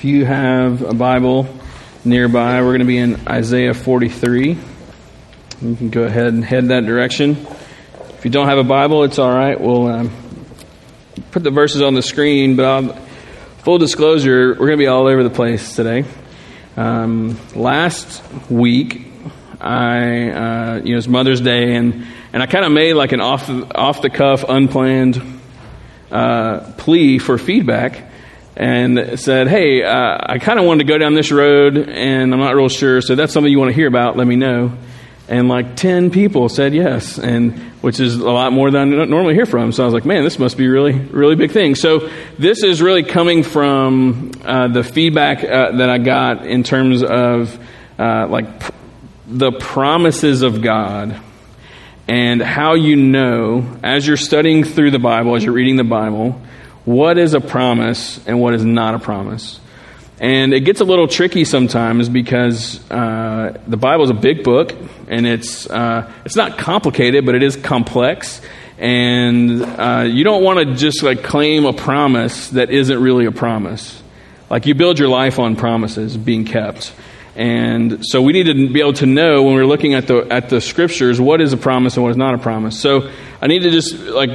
If you have a Bible nearby, we're going to be in Isaiah 43. You can go ahead and head that direction. If you don't have a Bible, it's all right. We'll um, put the verses on the screen, but I'll, full disclosure, we're going to be all over the place today. Um, last week, I uh, you know it's Mother's Day, and and I kind of made like an off off the cuff, unplanned uh, plea for feedback and said, Hey, uh, I kind of wanted to go down this road and I'm not real sure. So that's something you want to hear about. Let me know. And like 10 people said yes, and which is a lot more than I normally hear from. So I was like, man, this must be really, really big thing. So this is really coming from uh, the feedback uh, that I got in terms of uh, like pr- the promises of God and how you know as you're studying through the Bible, as you're reading the Bible, what is a promise and what is not a promise. And it gets a little tricky sometimes because uh, the Bible is a big book and it's uh, it's not complicated, but it is complex. And uh, you don't want to just like claim a promise that isn't really a promise. Like you build your life on promises being kept. And so we need to be able to know when we're looking at the at the scriptures what is a promise and what is not a promise. So I need to just like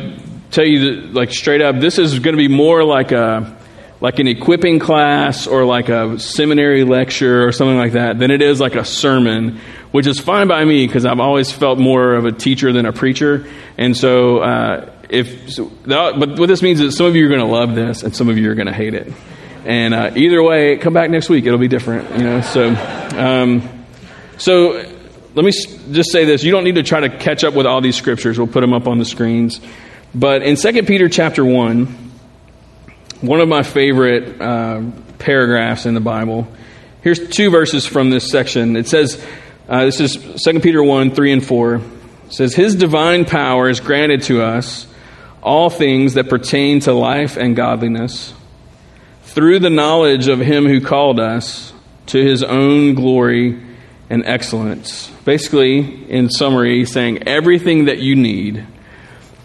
tell you that, like straight up, this is going to be more like a like an equipping class or like a seminary lecture or something like that than it is like a sermon, which is fine by me because I've always felt more of a teacher than a preacher. And so, uh, if so that, but what this means is some of you are going to love this and some of you are going to hate it. And uh, either way, come back next week; it'll be different, you know. So, um, so let me just say this: you don't need to try to catch up with all these scriptures. We'll put them up on the screens. But in 2 Peter chapter 1, one of my favorite uh, paragraphs in the Bible, here's two verses from this section. It says, uh, this is 2 Peter 1 3 and 4. It says, His divine power is granted to us all things that pertain to life and godliness through the knowledge of Him who called us to His own glory and excellence. Basically, in summary, saying everything that you need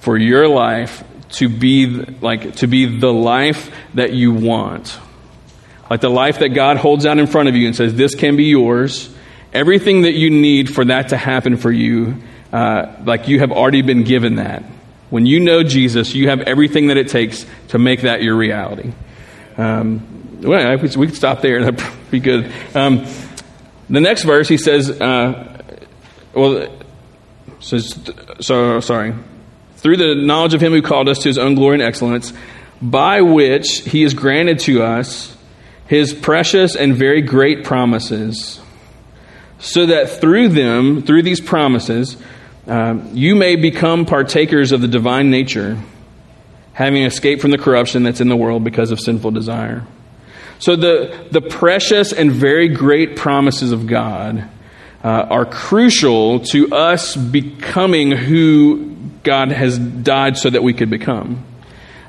for your life to be like to be the life that you want. Like the life that God holds out in front of you and says, This can be yours. Everything that you need for that to happen for you, uh, like you have already been given that. When you know Jesus, you have everything that it takes to make that your reality. Um, well, we could stop there. and That'd be good. Um, the next verse, he says, uh, well, says, so sorry through the knowledge of him who called us to his own glory and excellence, by which he has granted to us his precious and very great promises, so that through them, through these promises, um, you may become partakers of the divine nature, having escaped from the corruption that's in the world because of sinful desire. So, the, the precious and very great promises of God uh, are crucial to us becoming who God has died so that we could become.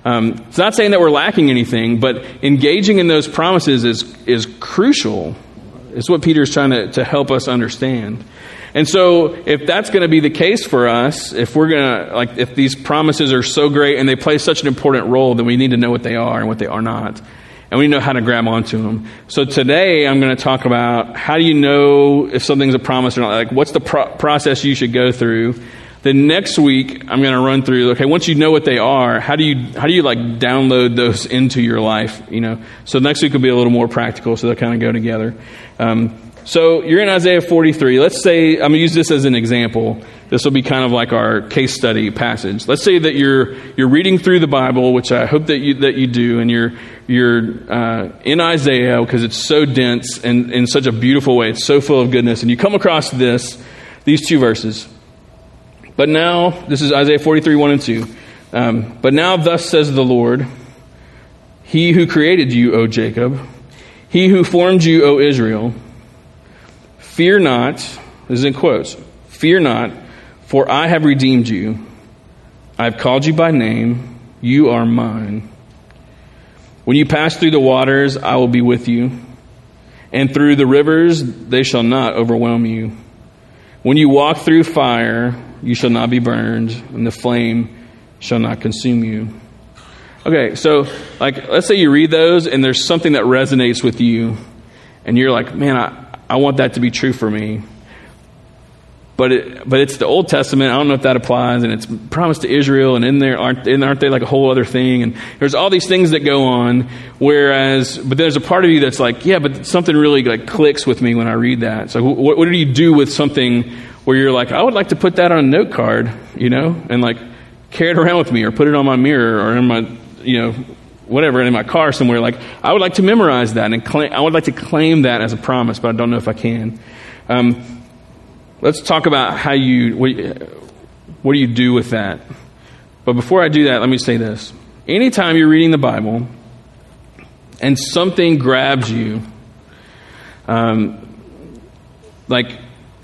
Um, it's not saying that we're lacking anything, but engaging in those promises is, is crucial. It's what Peter is trying to, to help us understand. And so, if that's going to be the case for us, if we're going to, like, if these promises are so great and they play such an important role, then we need to know what they are and what they are not. And we know how to grab onto them. So today, I'm going to talk about how do you know if something's a promise or not? Like, what's the pro- process you should go through? Then next week I'm going to run through. Okay, once you know what they are, how do you how do you like download those into your life? You know, so next week will be a little more practical, so they'll kind of go together. Um, so you're in Isaiah 43. Let's say I'm going to use this as an example. This will be kind of like our case study passage. Let's say that you're you're reading through the Bible, which I hope that you that you do, and you're you're uh, in Isaiah because it's so dense and in such a beautiful way. It's so full of goodness, and you come across this these two verses. But now, this is Isaiah 43, 1 and 2. Um, but now, thus says the Lord, He who created you, O Jacob, He who formed you, O Israel, fear not, this is in quotes, fear not, for I have redeemed you. I have called you by name, you are mine. When you pass through the waters, I will be with you, and through the rivers, they shall not overwhelm you. When you walk through fire, you shall not be burned, and the flame shall not consume you. Okay, so like let's say you read those and there's something that resonates with you and you're like, man, I, I want that to be true for me. But it, but it's the Old Testament. I don't know if that applies, and it's promised to Israel, and in there aren't and aren't they like a whole other thing? And there's all these things that go on. Whereas, but there's a part of you that's like, yeah, but something really like clicks with me when I read that. So what, what do you do with something where you're like, I would like to put that on a note card, you know, and like carry it around with me, or put it on my mirror, or in my, you know, whatever in my car somewhere. Like I would like to memorize that and claim, I would like to claim that as a promise, but I don't know if I can. Um, Let's talk about how you what, what do you do with that. But before I do that, let me say this. Anytime you're reading the Bible and something grabs you, um, like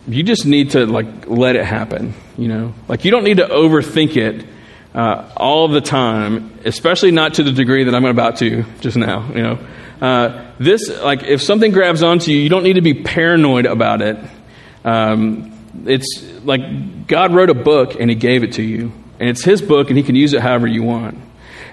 you just need to like let it happen. You know, like you don't need to overthink it uh, all the time, especially not to the degree that I'm about to just now. You know, uh, this like if something grabs onto you, you don't need to be paranoid about it. Um, it's like God wrote a book and He gave it to you. And it's His book and He can use it however you want.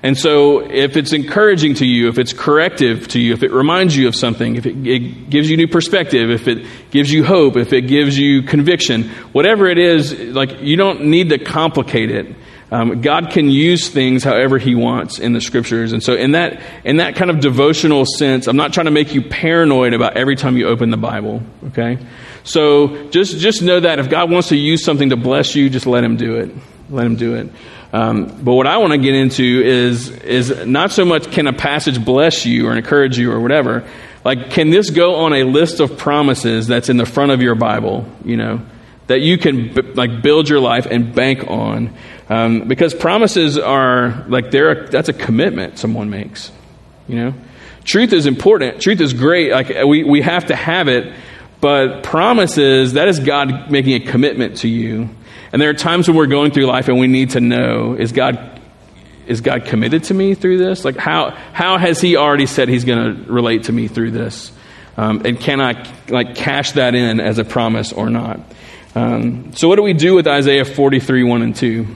And so, if it's encouraging to you, if it's corrective to you, if it reminds you of something, if it, it, gives you new perspective, if it gives you hope, if it gives you conviction, whatever it is, like you don't need to complicate it. Um, God can use things however He wants in the Scriptures, and so in that in that kind of devotional sense, I'm not trying to make you paranoid about every time you open the Bible. Okay, so just just know that if God wants to use something to bless you, just let Him do it. Let Him do it. Um, but what I want to get into is is not so much can a passage bless you or encourage you or whatever. Like, can this go on a list of promises that's in the front of your Bible? You know, that you can b- like build your life and bank on um, because promises are like they're that's a commitment someone makes you know truth is important truth is great like we, we have to have it but promises that is god making a commitment to you and there are times when we're going through life and we need to know is god is god committed to me through this like how how has he already said he's going to relate to me through this um, and can i like cash that in as a promise or not um, so, what do we do with Isaiah 43 1 and 2?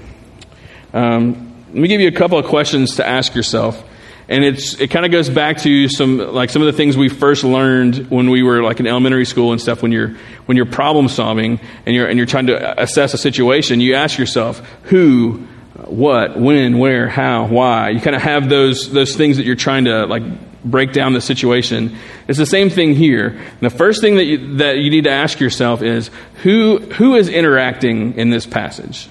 Um, let me give you a couple of questions to ask yourself. And it's, it kind of goes back to some, like some of the things we first learned when we were like in elementary school and stuff. When you're, when you're problem solving and you're, and you're trying to assess a situation, you ask yourself, who, what, when, where, how, why. You kind of have those, those things that you're trying to like break down the situation. It's the same thing here. And the first thing that you, that you need to ask yourself is who, who is interacting in this passage?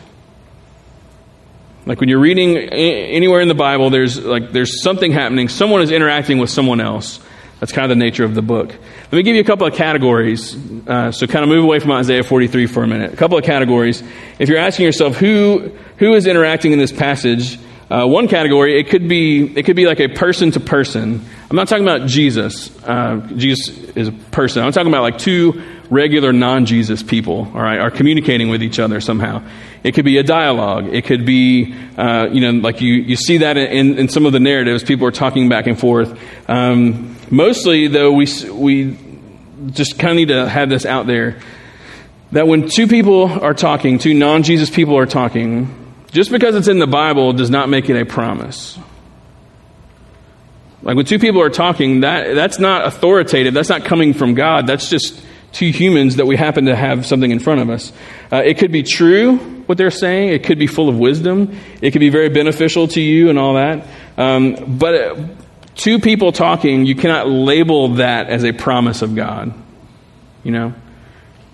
Like when you're reading anywhere in the Bible, there's like there's something happening. Someone is interacting with someone else. That's kind of the nature of the book. Let me give you a couple of categories. Uh, so kind of move away from Isaiah 43 for a minute. A couple of categories. If you're asking yourself who who is interacting in this passage, uh, one category it could be it could be like a person to person. I'm not talking about Jesus. Uh, Jesus is a person. I'm talking about like two regular non-Jesus people. All right, are communicating with each other somehow. It could be a dialogue. It could be uh, you know like you you see that in, in some of the narratives. People are talking back and forth. Um, mostly though, we we just kind of need to have this out there that when two people are talking, two non-Jesus people are talking just because it's in the Bible does not make it a promise. Like when two people are talking, that, that's not authoritative. That's not coming from God. That's just two humans that we happen to have something in front of us. Uh, it could be true, what they're saying. It could be full of wisdom. It could be very beneficial to you and all that. Um, but uh, two people talking, you cannot label that as a promise of God. You know?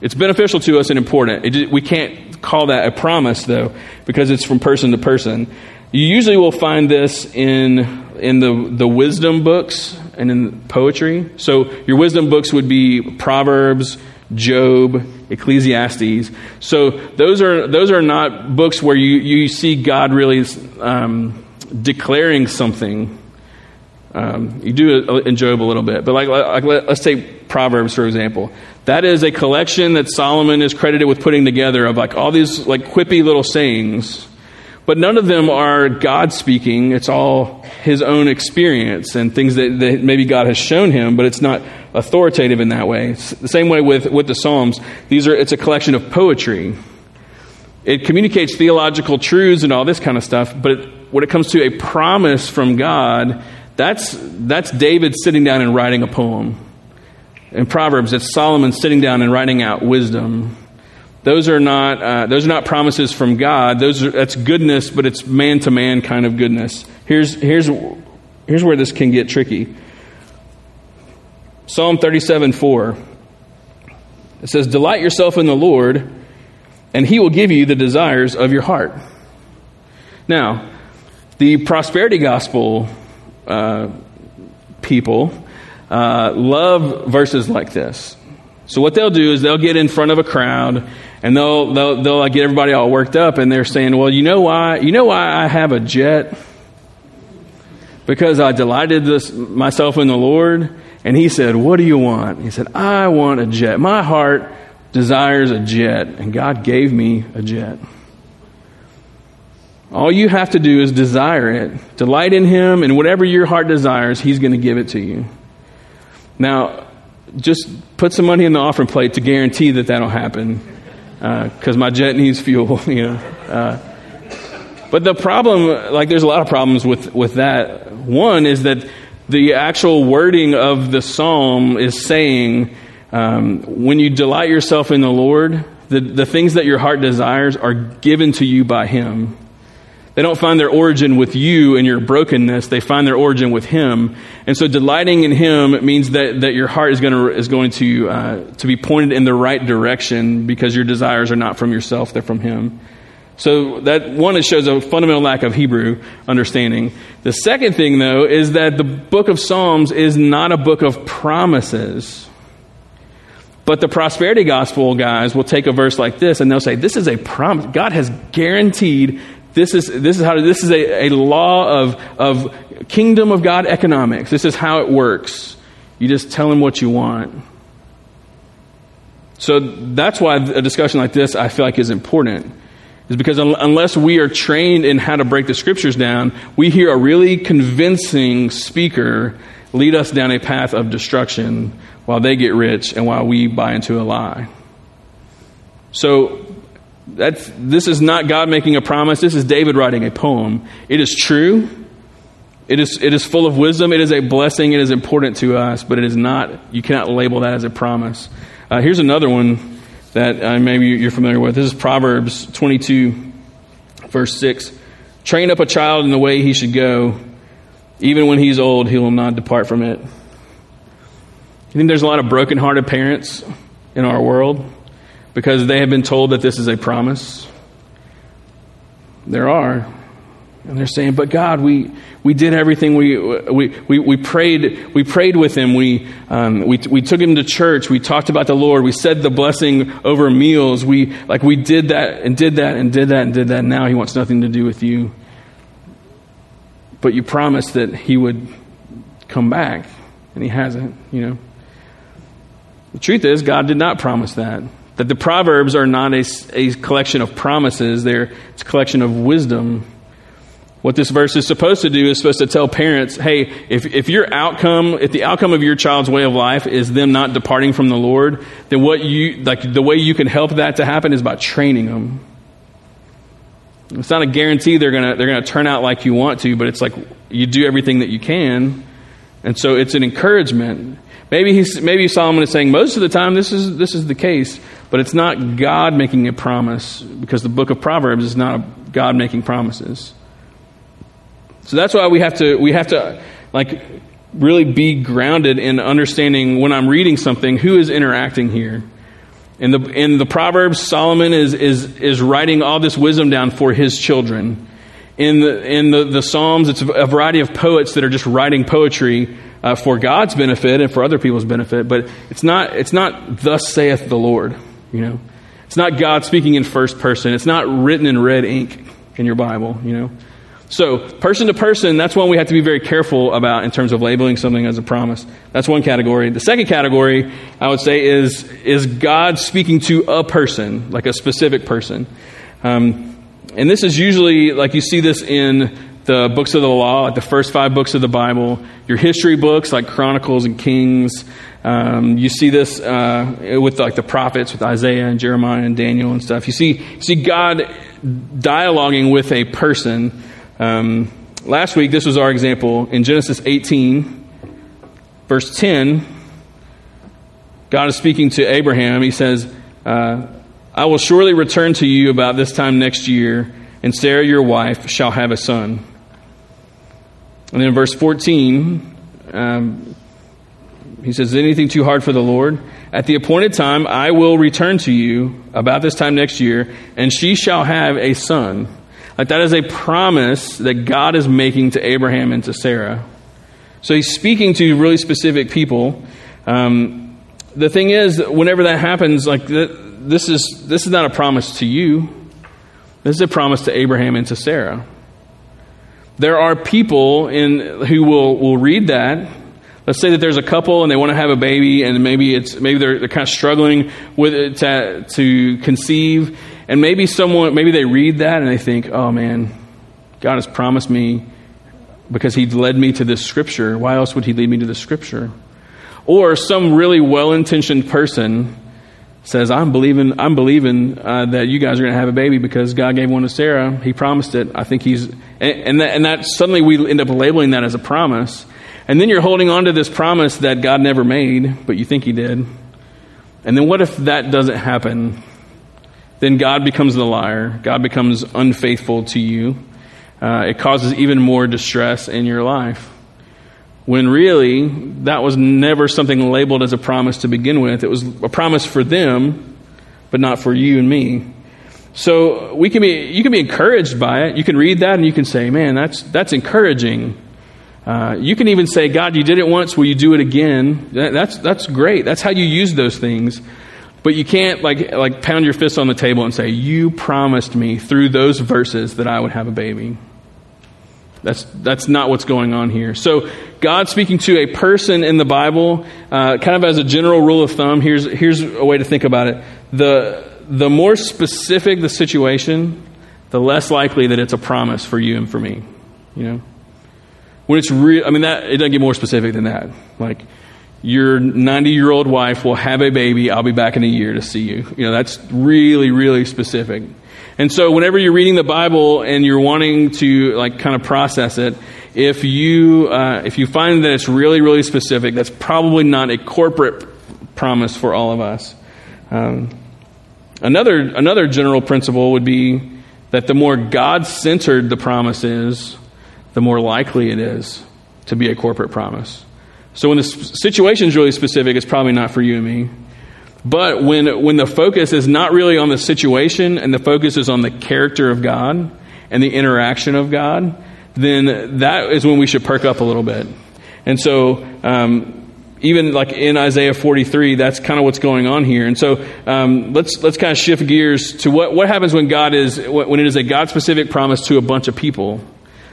It's beneficial to us and important. It, we can't call that a promise, though, because it's from person to person. You usually will find this in, in the, the wisdom books and in poetry. So your wisdom books would be Proverbs, Job, Ecclesiastes. So those are, those are not books where you, you see God really um, declaring something. Um, you do in Job a little bit, but like, like let's take Proverbs for example. That is a collection that Solomon is credited with putting together of like all these like quippy little sayings. But none of them are God speaking. It's all his own experience and things that, that maybe God has shown him, but it's not authoritative in that way. It's the same way with, with the Psalms. These are, it's a collection of poetry. It communicates theological truths and all this kind of stuff, but when it comes to a promise from God, that's, that's David sitting down and writing a poem. In Proverbs, it's Solomon sitting down and writing out wisdom. Those are not, uh, those are not promises from God. Those are, that's goodness, but it's man to man kind of goodness. Here's, here's, here's where this can get tricky. Psalm 37 4. It says, Delight yourself in the Lord, and he will give you the desires of your heart. Now, the prosperity gospel uh, people uh, love verses like this. So what they'll do is they'll get in front of a crowd and they'll they'll they'll get everybody all worked up and they're saying, "Well, you know why? You know why I have a jet? Because I delighted this myself in the Lord." And he said, "What do you want?" He said, "I want a jet. My heart desires a jet, and God gave me a jet." All you have to do is desire it. Delight in Him, and whatever your heart desires, He's going to give it to you. Now, just put some money in the offering plate to guarantee that that'll happen, because uh, my jet needs fuel. You know. Uh, but the problem, like, there's a lot of problems with with that. One is that the actual wording of the psalm is saying, um, when you delight yourself in the Lord, the, the things that your heart desires are given to you by Him. They don't find their origin with you and your brokenness. They find their origin with Him. And so delighting in Him means that, that your heart is going to, is going to, uh, to be pointed in the right direction because your desires are not from yourself, they're from Him. So that one, it shows a fundamental lack of Hebrew understanding. The second thing, though, is that the book of Psalms is not a book of promises. But the prosperity gospel guys will take a verse like this and they'll say, This is a promise. God has guaranteed this is, this is how, this is a, a law of, of kingdom of God economics. This is how it works. You just tell him what you want. So that's why a discussion like this I feel like is important. Is because unless we are trained in how to break the scriptures down, we hear a really convincing speaker lead us down a path of destruction while they get rich and while we buy into a lie. So that's, this is not God making a promise. This is David writing a poem. It is true. It is, it is full of wisdom. It is a blessing. It is important to us, but it is not, you cannot label that as a promise. Uh, here's another one that uh, maybe you're familiar with. This is Proverbs 22, verse 6. Train up a child in the way he should go. Even when he's old, he will not depart from it. You think there's a lot of broken-hearted parents in our world? Because they have been told that this is a promise? There are. And they're saying, but God, we, we did everything. We, we, we, we prayed, we prayed with him. We, um, we, we took him to church. We talked about the Lord. We said the blessing over meals. We, like, we did that and did that and did that and did that. Now he wants nothing to do with you. But you promised that he would come back, and he hasn't, you know. The truth is, God did not promise that. That the Proverbs are not a, a collection of promises, they're it's a collection of wisdom. What this verse is supposed to do is supposed to tell parents, hey, if, if your outcome, if the outcome of your child's way of life is them not departing from the Lord, then what you, like, the way you can help that to happen is by training them. It's not a guarantee they're gonna, they're gonna turn out like you want to, but it's like you do everything that you can. And so it's an encouragement. Maybe, he's, maybe Solomon is saying most of the time this is, this is the case, but it's not God making a promise because the book of Proverbs is not God making promises. So that's why we have to, we have to like really be grounded in understanding when I'm reading something, who is interacting here. In the, in the Proverbs, Solomon is, is, is writing all this wisdom down for his children. In the, in the, the Psalms, it's a variety of poets that are just writing poetry uh, for God's benefit and for other people's benefit, but it's not, it's not thus saith the Lord, you know. It's not God speaking in first person. It's not written in red ink in your Bible, you know. So, person to person, that's one we have to be very careful about in terms of labeling something as a promise. That's one category. The second category, I would say, is, is God speaking to a person, like a specific person. Um, and this is usually, like you see this in the books of the law, like the first five books of the Bible, your history books like Chronicles and Kings. Um, you see this uh, with like the prophets, with Isaiah and Jeremiah and Daniel and stuff. You see, see God dialoguing with a person, Um, last week, this was our example. In Genesis 18, verse 10, God is speaking to Abraham. He says, uh, I will surely return to you about this time next year, and Sarah, your wife, shall have a son. And then in verse 14, um, he says, Is anything too hard for the Lord? At the appointed time, I will return to you about this time next year, and she shall have a son. Like that is a promise that God is making to Abraham and to Sarah. So he's speaking to really specific people. Um, the thing is, whenever that happens, like this is this is not a promise to you. This is a promise to Abraham and to Sarah. There are people in who will will read that. Let's say that there's a couple and they want to have a baby, and maybe it's maybe they're, they're kind of struggling with it to, to conceive, and maybe someone maybe they read that and they think, "Oh man, God has promised me because He led me to this scripture. Why else would He lead me to this scripture?" Or some really well-intentioned person says, "I'm believing, I'm believing uh, that you guys are going to have a baby because God gave one to Sarah. He promised it. I think He's and, and that, and that suddenly we end up labeling that as a promise, and then you're holding on to this promise that God never made, but you think He did. And then what if that doesn't happen? Then God becomes the liar. God becomes unfaithful to you. Uh, it causes even more distress in your life when really that was never something labeled as a promise to begin with. It was a promise for them, but not for you and me. So we can be, you can be encouraged by it. You can read that and you can say, "Man, that's that's encouraging." Uh, you can even say, "God, you did it once. Will you do it again?" That, that's that's great. That's how you use those things. But you can't like like pound your fist on the table and say, "You promised me through those verses that I would have a baby." That's, that's not what's going on here. So, God speaking to a person in the Bible, uh, kind of as a general rule of thumb, here's, here's a way to think about it. The, the more specific the situation, the less likely that it's a promise for you and for me. You know? When it's real, I mean, that, it doesn't get more specific than that. Like, your 90 year old wife will have a baby, I'll be back in a year to see you. You know, that's really, really specific. And so whenever you're reading the Bible and you're wanting to like kind of process it, if you uh, if you find that it's really really specific, that's probably not a corporate promise for all of us. Um, another another general principle would be that the more God centered the promise is, the more likely it is to be a corporate promise. So when the situation is really specific, it's probably not for you and me. But when, when the focus is not really on the situation and the focus is on the character of God and the interaction of God, then that is when we should perk up a little bit. And so, um, even like in Isaiah 43, that's kind of what's going on here. And so, um, let's let's kind of shift gears to what what happens when God is when it is a God specific promise to a bunch of people.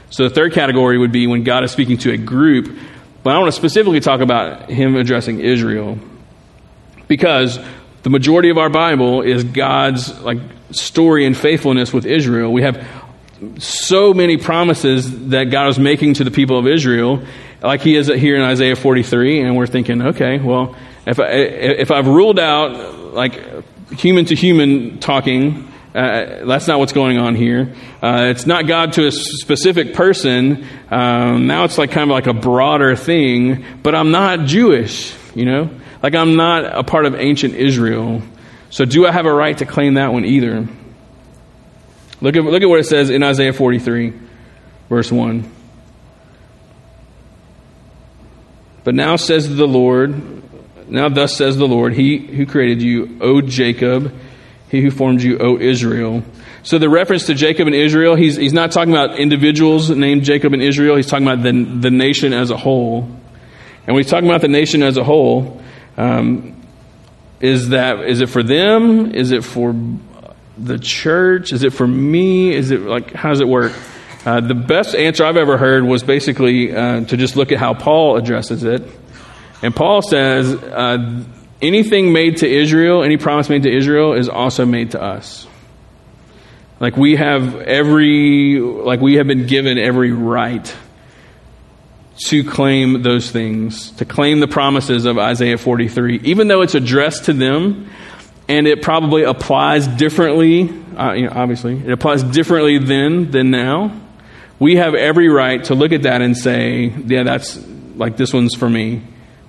So the third category would be when God is speaking to a group. But I want to specifically talk about Him addressing Israel because the majority of our Bible is God's like story and faithfulness with Israel. We have so many promises that God is making to the people of Israel, like He is here in Isaiah 43, and we're thinking, okay, well, if I, if I've ruled out like human to human talking. Uh, that's not what's going on here. Uh, it's not God to a specific person. Um, now it's like kind of like a broader thing, but I'm not Jewish, you know? Like I'm not a part of ancient Israel. So do I have a right to claim that one either? Look at, look at what it says in Isaiah 43, verse 1. But now says the Lord, now thus says the Lord, He who created you, O Jacob, He who formed you, O Israel. So the reference to Jacob and Israel, he's, he's not talking about individuals named Jacob and Israel, he's talking about the, the nation as a whole. And when he's talking about the nation as a whole, um, is that is it for them? Is it for the church? Is it for me? Is it like how does it work? Uh, the best answer I've ever heard was basically uh, to just look at how Paul addresses it. And Paul says, uh, anything made to Israel, any promise made to Israel, is also made to us. Like we have every, like we have been given every right to claim those things, to claim the promises of Isaiah 43, even though it's addressed to them and it probably applies differently, uh, you know, obviously, it applies differently then than now. we have every right to look at that and say, yeah, that's like this one's for me.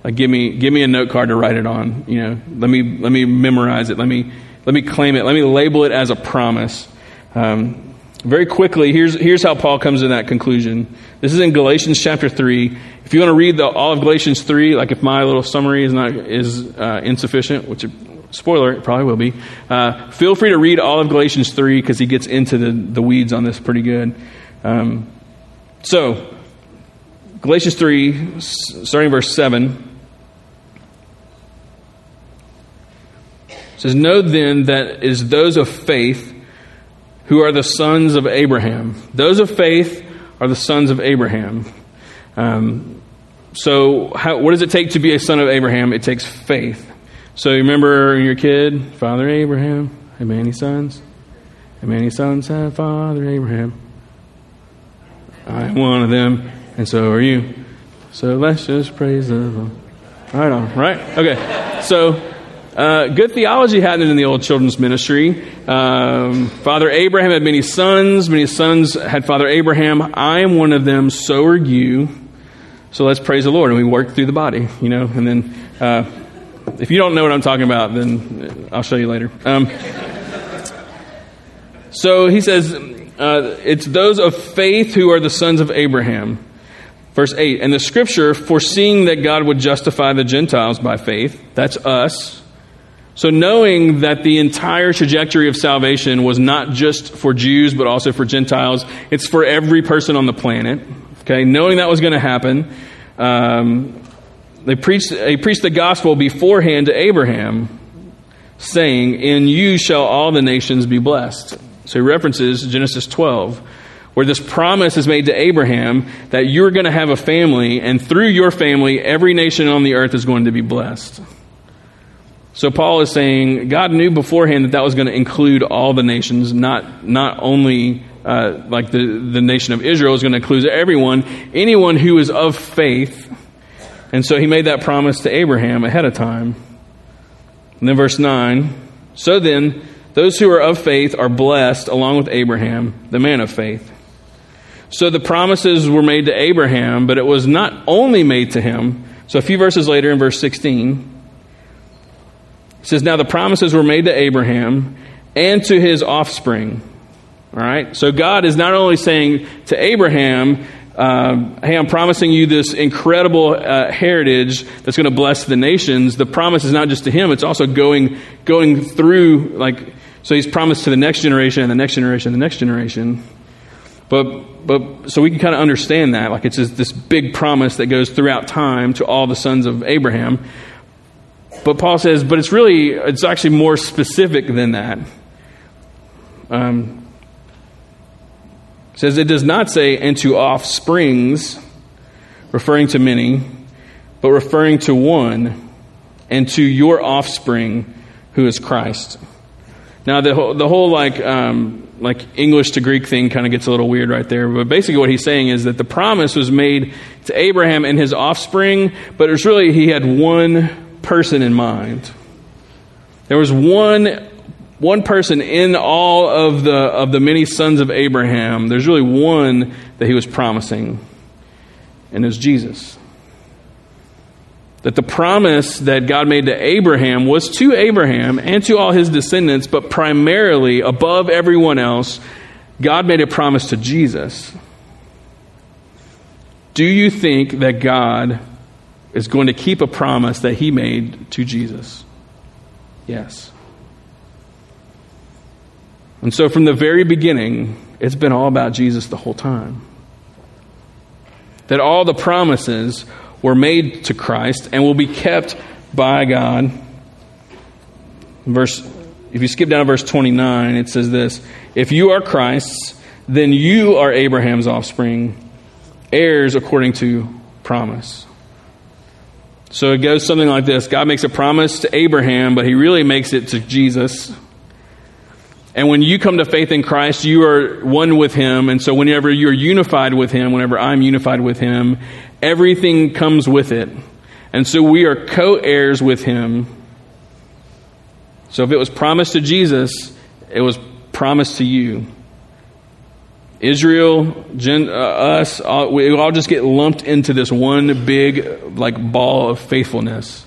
Like give me give me a note card to write it on. You know, let me let me memorize it. Let me let me claim it. Let me label it as a promise. Um, very quickly, here's here's how Paul comes to that conclusion. This is in Galatians chapter three. If you want to read the, all of Galatians three, like if my little summary is not is uh, insufficient, which spoiler it probably will be, uh, feel free to read all of Galatians three because he gets into the the weeds on this pretty good. Um, so Galatians three, starting verse seven. says, Know then that is those of faith who are the sons of Abraham. Those of faith are the sons of Abraham. Um, so, how, what does it take to be a son of Abraham? It takes faith. So, you remember your kid, Father Abraham, had many sons. And many sons had Father Abraham. I am one of them, and so are you. So let's just praise the Lord. Right on, right? Okay. So uh, good theology happening in the old children's ministry. Um, Father Abraham had many sons. Many sons had Father Abraham. I am one of them. So are you. So let's praise the Lord. And we work through the body, you know. And then, uh, if you don't know what I'm talking about, then I'll show you later. Um, so he says, uh, it's those of faith who are the sons of Abraham. Verse 8, and the scripture, foreseeing that God would justify the Gentiles by faith, that's us, so, knowing that the entire trajectory of salvation was not just for Jews, but also for Gentiles, it's for every person on the planet. Okay, knowing that was going to happen, um, they preached, they preached the gospel beforehand to Abraham, saying, In you shall all the nations be blessed. So, he references Genesis 12 where this promise is made to Abraham that you're going to have a family, and through your family, every nation on the earth is going to be blessed. So Paul is saying God knew beforehand that that was going to include all the nations, not not only uh, like the the nation of Israel is going to include everyone, anyone who is of faith. And so he made that promise to Abraham ahead of time. And then verse 9, so then those who are of faith are blessed along with Abraham, the man of faith. So the promises were made to Abraham, but it was not only made to him. So a few verses later in verse 16, it says, Now the promises were made to Abraham and to his offspring. All right? So God is not only saying to Abraham, uh, hey, I'm promising you this incredible uh, heritage that's going to bless the nations. The promise is not just to him; it's also going going through. Like, so he's promised to the next generation and the next generation and the next generation. But but so we can kind of understand that, like it's this big promise that goes throughout time to all the sons of Abraham. But Paul says, but it's really, it's actually more specific than that. Um, says it does not say, and to offsprings, referring to many, but referring to one, and to your offspring, who is Christ. Now, the whole, the whole like, um, like English to Greek thing kind of gets a little weird right there. But basically, what he's saying is that the promise was made to Abraham and his offspring, but it's really he had one person in mind. There was one, one person in all of the, of the many sons of Abraham. There's really one that he was promising, and it's Jesus. That the promise that God made to Abraham was to Abraham and to all his descendants, but primarily, above everyone else, God made a promise to Jesus. Do you think that God is going to keep a promise that he made to Jesus. Yes. And so from the very beginning, it's been all about Jesus the whole time. That all the promises were made to Christ and will be kept by God. Verse if you skip down to verse 29, it says this If you are Christ's, then you are Abraham's offspring, heirs according to promise. So it goes something like this God makes a promise to Abraham, but he really makes it to Jesus. And when you come to faith in Christ, you are one with him. And so whenever you're unified with him, whenever I'm unified with him, everything comes with it. And so we are co heirs with him. So if it was promised to Jesus, it was promised to you. Israel, Gen, uh, us, all, we all just get lumped into this one big like ball of faithfulness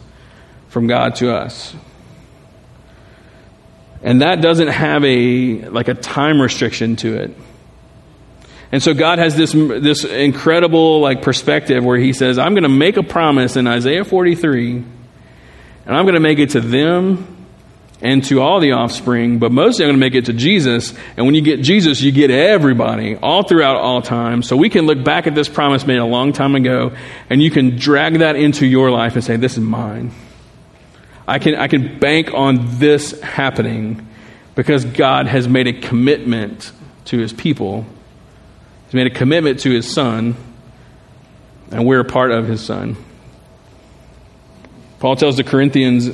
from God to us. And that doesn't have a like a time restriction to it. And so God has this this incredible like perspective where he says, I'm going to make a promise in Isaiah 43 and I'm going to make it to them and to all the offspring, but mostly I'm going to make it to Jesus. And when you get Jesus, you get everybody all throughout all time. So we can look back at this promise made a long time ago and you can drag that into your life and say, This is mine. I can, I can bank on this happening because God has made a commitment to his people. He's made a commitment to his son, and we're a part of his son. Paul tells the Corinthians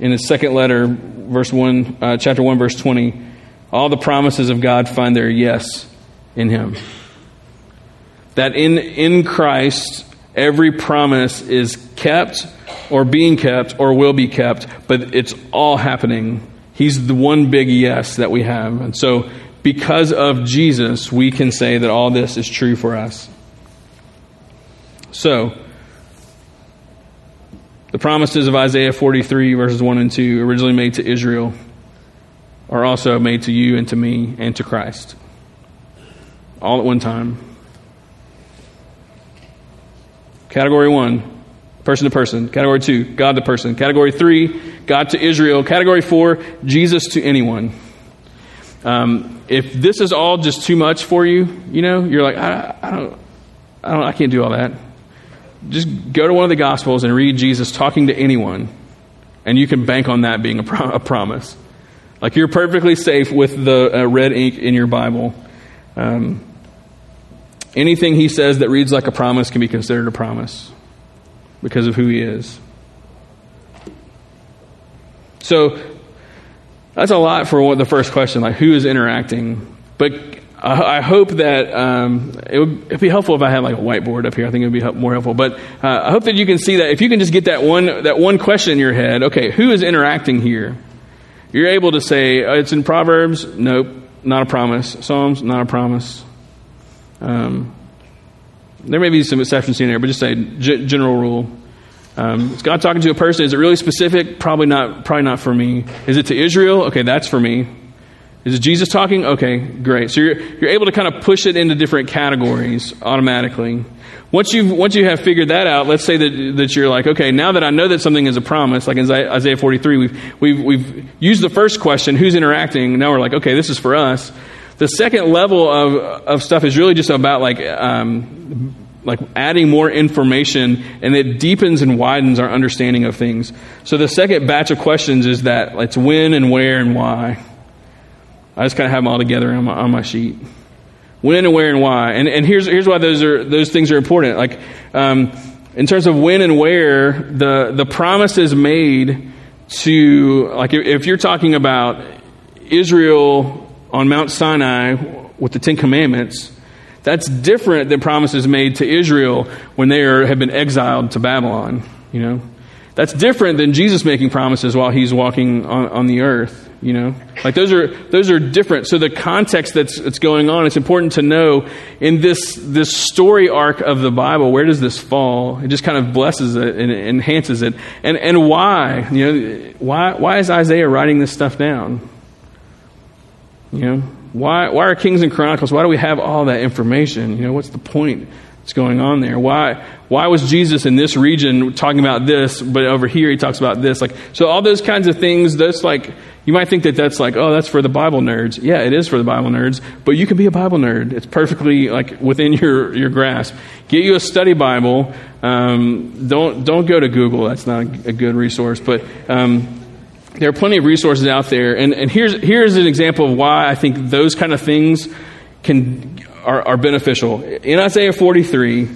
in his second letter, verse 1, uh, chapter 1, verse 20, all the promises of God find their yes in him. That in, in Christ, every promise is kept or being kept or will be kept, but it's all happening. He's the one big yes that we have. And so, because of Jesus, we can say that all this is true for us. So, the promises of Isaiah 43, verses 1 and 2, originally made to Israel, are also made to you and to me and to Christ. All at one time. Category 1 person to person. Category two, God to person. Category three, God to Israel. Category four, Jesus to anyone. Um, if this is all just too much for you, you know, you're like, I, I, don't, I don't, I can't do all that. Just go to one of the Gospels and read Jesus talking to anyone, and you can bank on that being a, a promise. Like you're perfectly safe with the uh, red ink in your Bible. Um, anything he says that reads like a promise can be considered a promise because of who he is. So that's a lot for what the first question, like who is interacting. But I hope that um, it would be helpful if I had like a whiteboard up here. I think it would be more helpful. But uh, I hope that you can see that if you can just get that one that one question in your head. Okay, who is interacting here? You're able to say oh, it's in Proverbs. Nope, not a promise. Psalms, not a promise. Um, there may be some exceptions in there, but just say g- general rule. Um, is God talking to a person? Is it really specific? Probably not. Probably not for me. Is it to Israel? Okay, that's for me. Is Jesus talking? Okay, great. So you're you're able to kind of push it into different categories automatically. Once you once you have figured that out, let's say that that you're like, okay, now that I know that something is a promise, like in Isaiah 43, we've we've we've used the first question, who's interacting? Now we're like, okay, this is for us. The second level of, of stuff is really just about like, um, like adding more information and it deepens and widens our understanding of things. So the second batch of questions is that it's when and where and why. I just kind of have them all together on my, on my sheet. When and where and why. And, and here's, here's why those, are, those things are important. Like, um, in terms of when and where, the, the promise is made to, like, if you're talking about Israel on Mount Sinai with the Ten Commandments, that's different than promises made to Israel when they are, have been exiled to Babylon. You know, that's different than Jesus making promises while he's walking on, on the earth. You know, like those are those are different. So the context that's that's going on, it's important to know in this this story arc of the Bible. Where does this fall? It just kind of blesses it and enhances it. And and why? You know, why why is Isaiah writing this stuff down? You know, why, why are Kings and Chronicles? Why do we have all that information? You know, what's the point that's going on there? Why, why was Jesus in this region talking about this, but over here he talks about this? Like, so all those kinds of things, that's like, you might think that that's like, oh, that's for the Bible nerds. Yeah, it is for the Bible nerds, but you can be a Bible nerd. It's perfectly like within your, your grasp. Get you a study Bible. Um, don't, don't go to Google. That's not a, good resource, but, um, there are plenty of resources out there. And, and here's, here's an example of why I think those kind of things can, are, are beneficial. In Isaiah 43,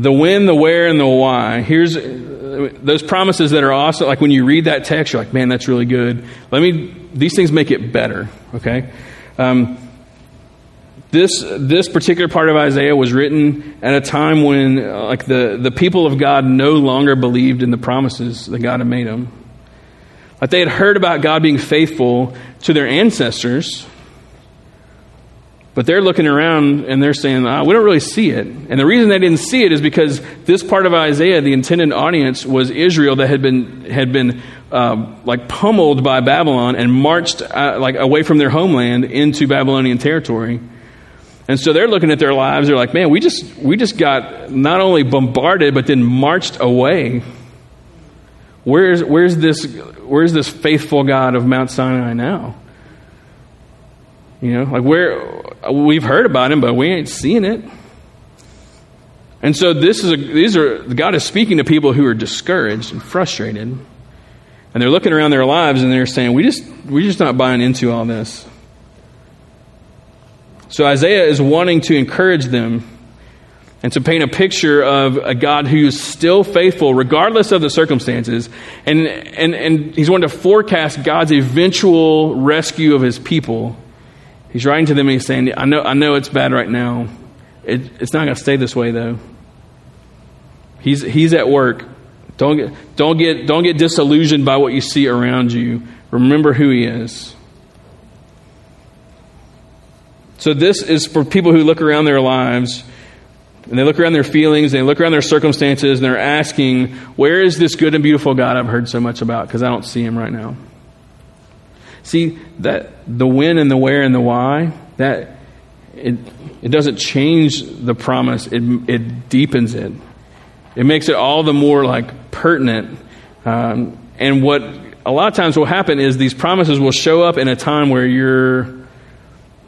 the when, the where, and the why, here's those promises that are awesome. like when you read that text, you're like, man, that's really good. Let me, these things make it better, okay? Um, this, this particular part of Isaiah was written at a time when, uh, like, the, the people of God no longer believed in the promises that God had made them. Like they had heard about God being faithful to their ancestors, But they're looking around and they're saying, ah, we don't really see it. And the reason they didn't see it is because this part of Isaiah, the intended audience, was Israel that had been, had been uh, like pummeled by Babylon and marched uh, like away from their homeland into Babylonian territory. And so they're looking at their lives. They're like, man, we just, we just got not only bombarded, but then marched away. Where's, where's, this, where's this faithful God of Mount Sinai now? You know, like where we've heard about him, but we ain't seeing it. And so this is a, these are God is speaking to people who are discouraged and frustrated, and they're looking around their lives and they're saying, "We just we're just not buying into all this." So Isaiah is wanting to encourage them and to paint a picture of a God who is still faithful regardless of the circumstances. And, and, and he's wanting to forecast God's eventual rescue of his people. He's writing to them and he's saying, I know, I know it's bad right now. It, it's not going to stay this way, though. He's, he's at work. Don't get, don't, get, don't get disillusioned by what you see around you. Remember who he is. So, this is for people who look around their lives and they look around their feelings, they look around their circumstances, and they're asking, Where is this good and beautiful God I've heard so much about? Because I don't see him right now. See, that the when and the where and the why, that it, it doesn't change the promise, it, it deepens it. It makes it all the more like pertinent. Um, and what a lot of times will happen is these promises will show up in a time where you're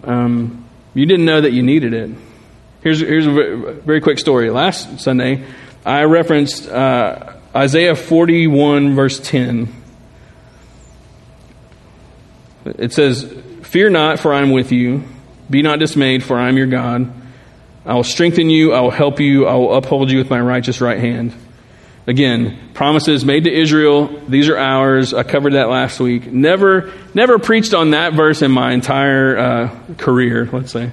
um, you didn't know that you needed it. Here's, here's a very quick story. Last Sunday, I referenced uh, Isaiah 41, verse 10. It says, Fear not, for I am with you. Be not dismayed, for I am your God. I will strengthen you. I will help you. I will uphold you with my righteous right hand. Again, promises made to Israel. These are ours. I covered that last week. Never, never preached on that verse in my entire uh, career. Let's say,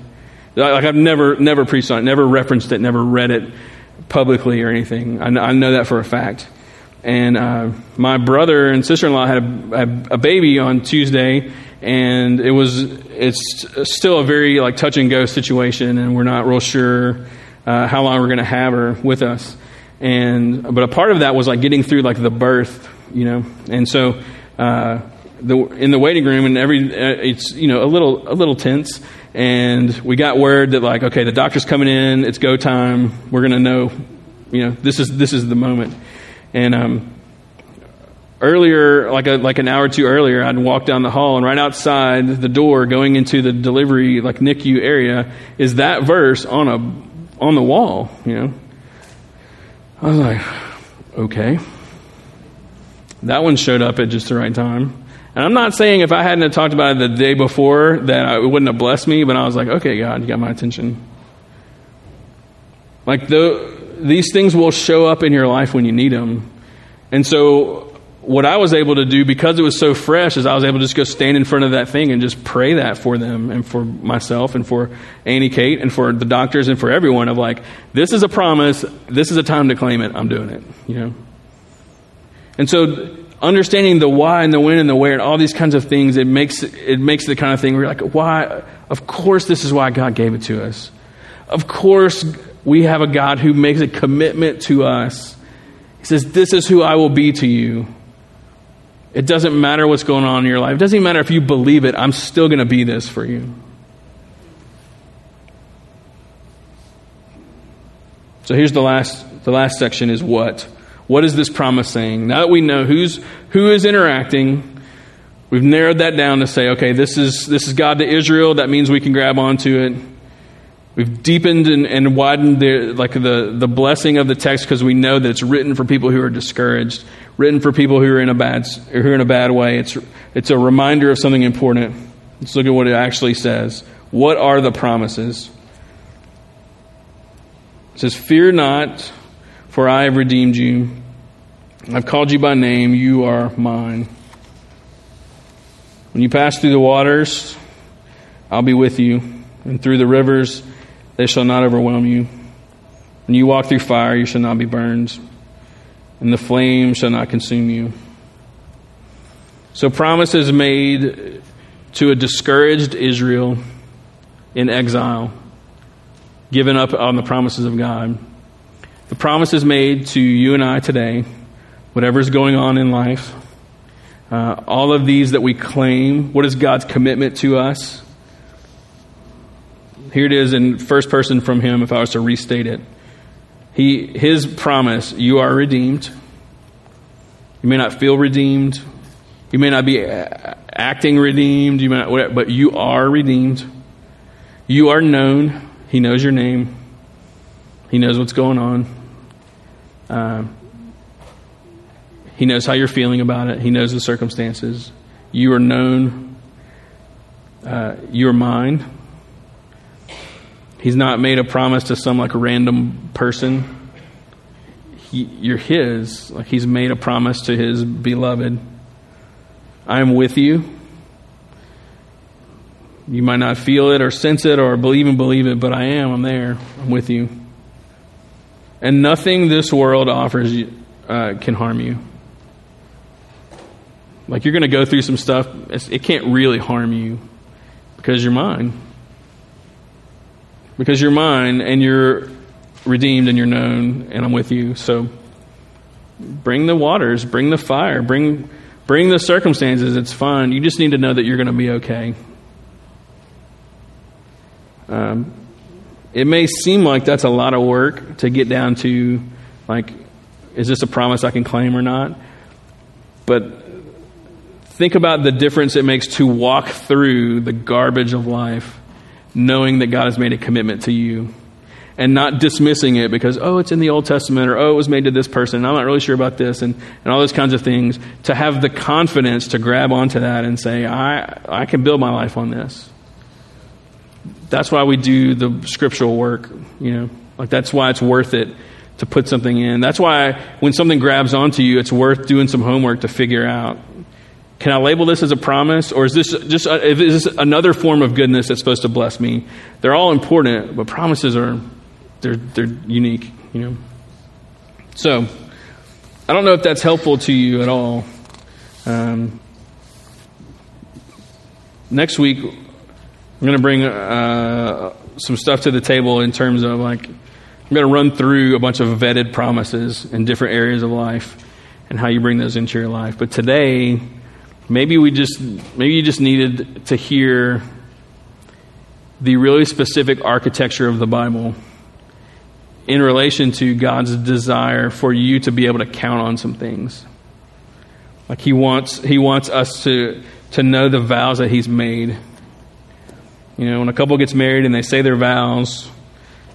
like I've never, never preached on it. Never referenced it. Never read it publicly or anything. I know, I know that for a fact. And uh, my brother and sister-in-law had a, a, baby on Tuesday, and it was it's still a very like touch and go situation, and we're not real sure uh, how long we're going to have her with us. And but a part of that was like getting through like the birth, you know, and so uh, the in the waiting room and every uh, it's you know a little a little tense, and we got word that like okay the doctor's coming in, it's go time, we're gonna know, you know this is this is the moment, and um, earlier, like a, like an hour or two earlier, I'd walk down the hall, and right outside the door, going into the delivery like NICU area, is that verse on a on the wall. You know, I was like, okay. That one showed up at just the right time. And I'm not saying if I hadn't talked about it the day before that it wouldn't have blessed me, but I was like, okay, God, you got my attention. Like the, these things will show up in your life when you need them. And so what I was able to do because it was so fresh is I was able to just go stand in front of that thing and just pray that for them and for myself and for Annie Kate and for the doctors and for everyone of like, this is a promise, this is a time to claim it, I'm doing it, you know. And so understanding the why and the when and the where and all these kinds of things, it makes it makes the kind of thing where you're like, why of course this is why God gave it to us. Of course we have a God who makes a commitment to us. He says, This is who I will be to you. It doesn't matter what's going on in your life. It doesn't matter if you believe it. I'm still going to be this for you. So here's the last the last section is what? What is this promise saying? Now that we know who's who is interacting, we've narrowed that down to say, okay, this is this is God to Israel. That means we can grab onto it. We've deepened and, and widened the, like the, the blessing of the text because we know that it's written for people who are discouraged, written for people who are in a bad, who are in a bad way. It's, it's a reminder of something important. Let's look at what it actually says. What are the promises? It says, Fear not, for I have redeemed you. I've called you by name. You are mine. When you pass through the waters, I'll be with you. And through the rivers, they shall not overwhelm you. When you walk through fire, you shall not be burned, and the flame shall not consume you. So, promises made to a discouraged Israel, in exile, given up on the promises of God. The promises made to you and I today, whatever's going on in life, uh, all of these that we claim, what is God's commitment to us? Here it is in first person from Him, if I was to restate it. He, his promise, you are redeemed. You may not feel redeemed. You may not be acting redeemed, you may not, whatever, but you are redeemed. You are known. He knows your name. He knows what's going on. Uh, he knows how you're feeling about it. He knows the circumstances. You are known. Uh, you're mine. He's not made a promise to some like random person. He, you're his. Like he's made a promise to his beloved. I am with you. You might not feel it or sense it or believe and believe it, but I am. I'm there. I'm with you. And nothing this world offers you uh, can harm you. Like you're going to go through some stuff, it can't really harm you because you're mine. Because you're mine and you're redeemed and you're known and I'm with you. So bring the waters, bring the fire, bring bring the circumstances. It's fine. You just need to know that you're going to be okay. Um, it may seem like that's a lot of work to get down to, like, is this a promise I can claim or not? But think about the difference it makes to walk through the garbage of life knowing that God has made a commitment to you and not dismissing it because, oh, it's in the Old Testament or, oh, it was made to this person and I'm not really sure about this and, and all those kinds of things. To have the confidence to grab onto that and say, I, I can build my life on this. That's why we do the scriptural work, you know, like that's why it's worth it to put something in. That's why when something grabs onto you, it's worth doing some homework to figure out can I label this as a promise, or is this just a, is this another form of goodness that's supposed to bless me? They're all important, but promises are they're they're unique, you know. So, I don't know if that's helpful to you at all. Um, next week, I'm going to bring uh, some stuff to the table in terms of like I'm going to run through a bunch of vetted promises in different areas of life and how you bring those into your life. But today Maybe we just maybe you just needed to hear the really specific architecture of the Bible in relation to God's desire for you to be able to count on some things. Like he wants he wants us to to know the vows that he's made. You know, when a couple gets married and they say their vows,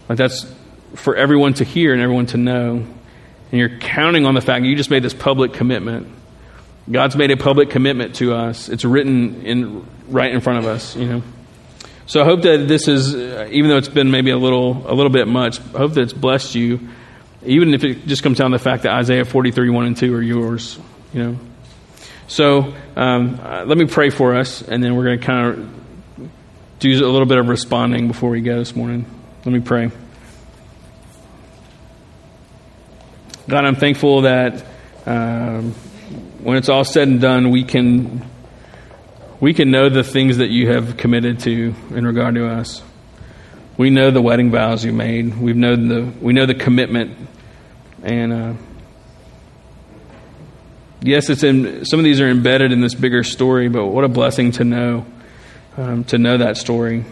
like that's for everyone to hear and everyone to know. And you're counting on the fact that you just made this public commitment God's made a public commitment to us. It's written in right in front of us, you know. So I hope that this is, uh, even though it's been maybe a little a little bit much, I hope that it's blessed you, even if it just comes down to the fact that Isaiah 43, 1 and 2 are yours, you know. So um, uh, let me pray for us, and then we're going to kind of do a little bit of responding before we go this morning. Let me pray. God, I'm thankful that. Um, when it's all said and done, we can we can know the things that you have committed to in regard to us. We know the wedding vows you made. We know the we know the commitment, and uh, yes, it's in some of these are embedded in this bigger story. But what a blessing to know um, to know that story.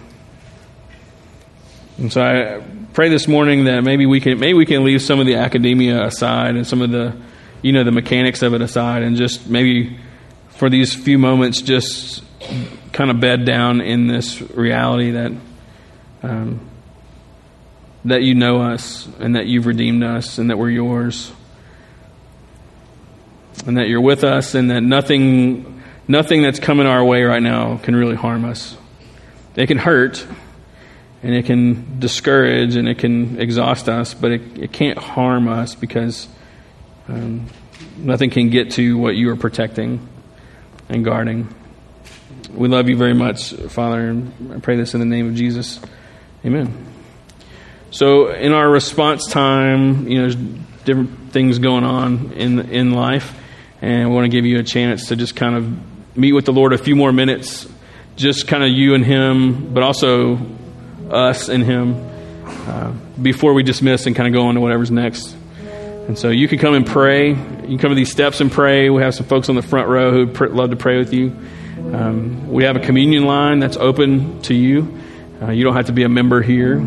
And so I pray this morning that maybe we can maybe we can leave some of the academia aside and some of the you know, the mechanics of it aside and just maybe for these few moments just kind of bed down in this reality that um, that you know us and that you've redeemed us and that we're yours. And that you're with us and that nothing nothing that's coming our way right now can really harm us. It can hurt and it can discourage and it can exhaust us but it, it can't harm us because um, nothing can get to what you are protecting and guarding. We love you very much, Father, and I pray this in the name of Jesus. Amen. So, in our response time, you know, there's different things going on in in life, and we want to give you a chance to just kind of meet with the Lord a few more minutes, just kind of you and Him, but also us and Him uh, before we dismiss and kind of go on to whatever's next. And so you can come and pray. You can come to these steps and pray. We have some folks on the front row who pr- love to pray with you. Um, we have a communion line that's open to you. Uh, you don't have to be a member here.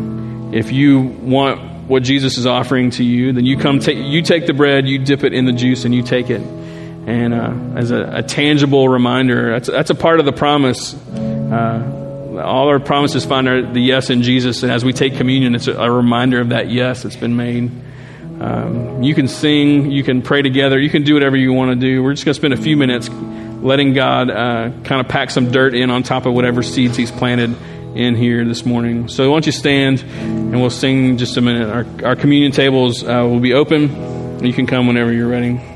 If you want what Jesus is offering to you, then you come take you take the bread, you dip it in the juice, and you take it. And uh, as a, a, tangible reminder, that's, that's a part of the promise. Uh, all our promises find our, the yes in Jesus, and as we take communion, it's a, a reminder of that yes that's been made. Um, you can sing, you can pray together, you can do whatever you want to do. We're just going to spend a few minutes letting God uh, kind of pack some dirt in on top of whatever seeds He's planted in here this morning. So, why don't you stand and we'll sing just a minute. Our, our communion tables uh, will be open. You can come whenever you're ready.